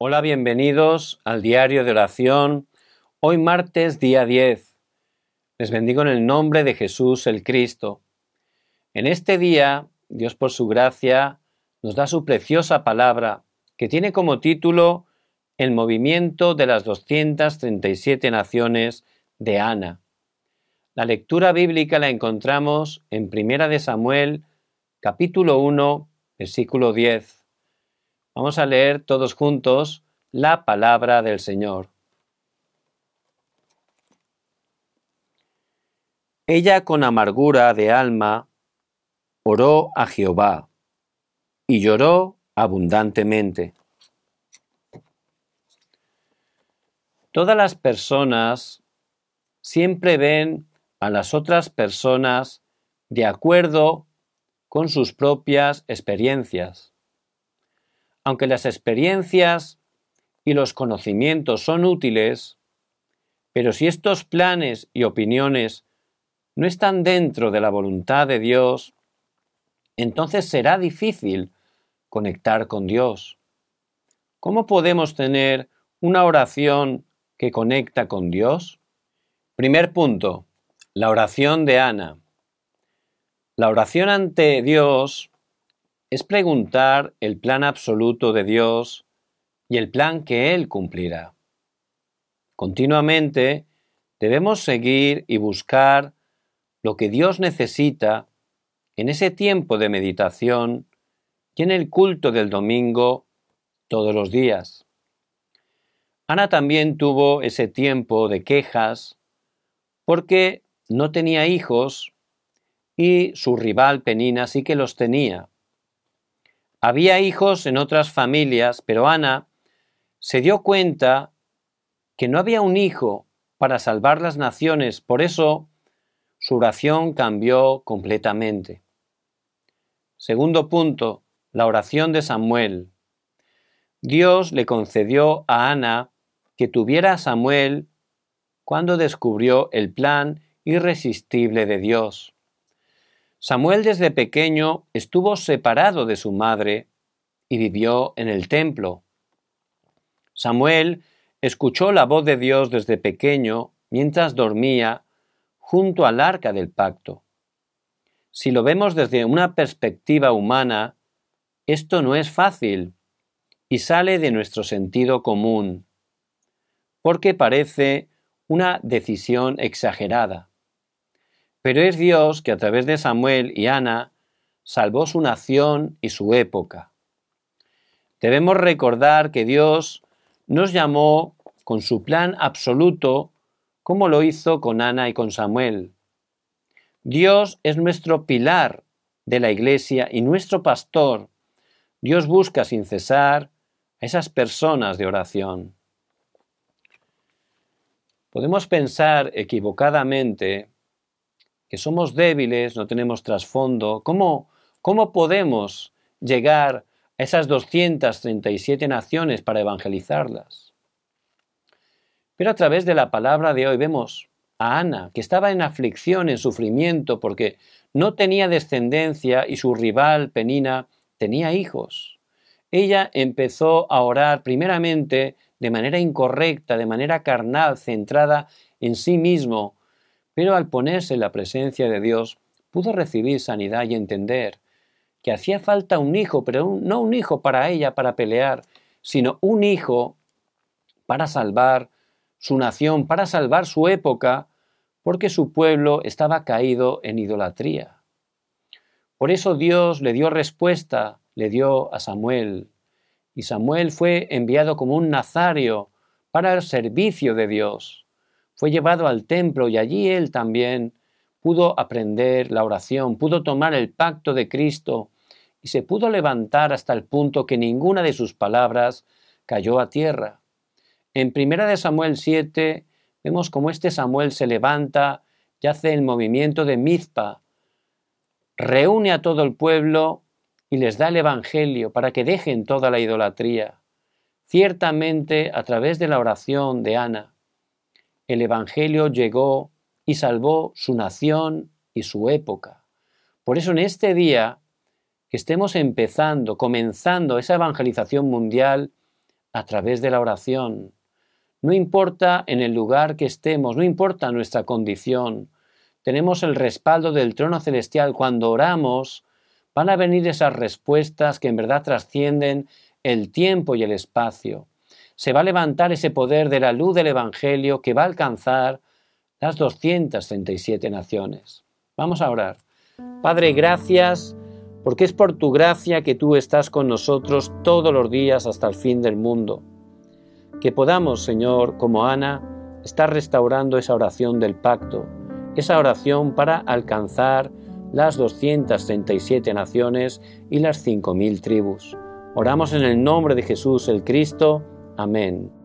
Hola, bienvenidos al diario de oración. Hoy martes, día 10. Les bendigo en el nombre de Jesús el Cristo. En este día, Dios por su gracia nos da su preciosa palabra, que tiene como título El movimiento de las 237 naciones de Ana. La lectura bíblica la encontramos en Primera de Samuel, capítulo 1, versículo 10. Vamos a leer todos juntos la palabra del Señor. Ella con amargura de alma oró a Jehová y lloró abundantemente. Todas las personas siempre ven a las otras personas de acuerdo con sus propias experiencias aunque las experiencias y los conocimientos son útiles, pero si estos planes y opiniones no están dentro de la voluntad de Dios, entonces será difícil conectar con Dios. ¿Cómo podemos tener una oración que conecta con Dios? Primer punto, la oración de Ana. La oración ante Dios es preguntar el plan absoluto de Dios y el plan que Él cumplirá. Continuamente debemos seguir y buscar lo que Dios necesita en ese tiempo de meditación y en el culto del domingo todos los días. Ana también tuvo ese tiempo de quejas porque no tenía hijos y su rival Penina sí que los tenía. Había hijos en otras familias, pero Ana se dio cuenta que no había un hijo para salvar las naciones, por eso su oración cambió completamente. Segundo punto, la oración de Samuel. Dios le concedió a Ana que tuviera a Samuel cuando descubrió el plan irresistible de Dios. Samuel desde pequeño estuvo separado de su madre y vivió en el templo. Samuel escuchó la voz de Dios desde pequeño mientras dormía junto al arca del pacto. Si lo vemos desde una perspectiva humana, esto no es fácil y sale de nuestro sentido común, porque parece una decisión exagerada. Pero es Dios que a través de Samuel y Ana salvó su nación y su época. Debemos recordar que Dios nos llamó con su plan absoluto como lo hizo con Ana y con Samuel. Dios es nuestro pilar de la Iglesia y nuestro pastor. Dios busca sin cesar a esas personas de oración. Podemos pensar equivocadamente que somos débiles, no tenemos trasfondo, ¿cómo, cómo podemos llegar a esas 237 naciones para evangelizarlas? Pero a través de la palabra de hoy vemos a Ana, que estaba en aflicción, en sufrimiento, porque no tenía descendencia y su rival Penina tenía hijos. Ella empezó a orar primeramente de manera incorrecta, de manera carnal, centrada en sí mismo, pero al ponerse en la presencia de Dios pudo recibir sanidad y entender que hacía falta un hijo, pero no un hijo para ella, para pelear, sino un hijo para salvar su nación, para salvar su época, porque su pueblo estaba caído en idolatría. Por eso Dios le dio respuesta, le dio a Samuel, y Samuel fue enviado como un nazario para el servicio de Dios fue llevado al templo y allí él también pudo aprender la oración, pudo tomar el pacto de Cristo y se pudo levantar hasta el punto que ninguna de sus palabras cayó a tierra. En primera de Samuel 7 vemos cómo este Samuel se levanta y hace el movimiento de Mizpa, reúne a todo el pueblo y les da el Evangelio para que dejen toda la idolatría. Ciertamente, a través de la oración de Ana, el Evangelio llegó y salvó su nación y su época. Por eso en este día que estemos empezando, comenzando esa evangelización mundial, a través de la oración. No importa en el lugar que estemos, no importa nuestra condición, tenemos el respaldo del trono celestial. Cuando oramos, van a venir esas respuestas que en verdad trascienden el tiempo y el espacio. Se va a levantar ese poder de la luz del Evangelio que va a alcanzar las 237 naciones. Vamos a orar. Padre, gracias porque es por tu gracia que tú estás con nosotros todos los días hasta el fin del mundo. Que podamos, Señor, como Ana, estar restaurando esa oración del pacto, esa oración para alcanzar las 237 naciones y las 5.000 tribus. Oramos en el nombre de Jesús el Cristo. Amén.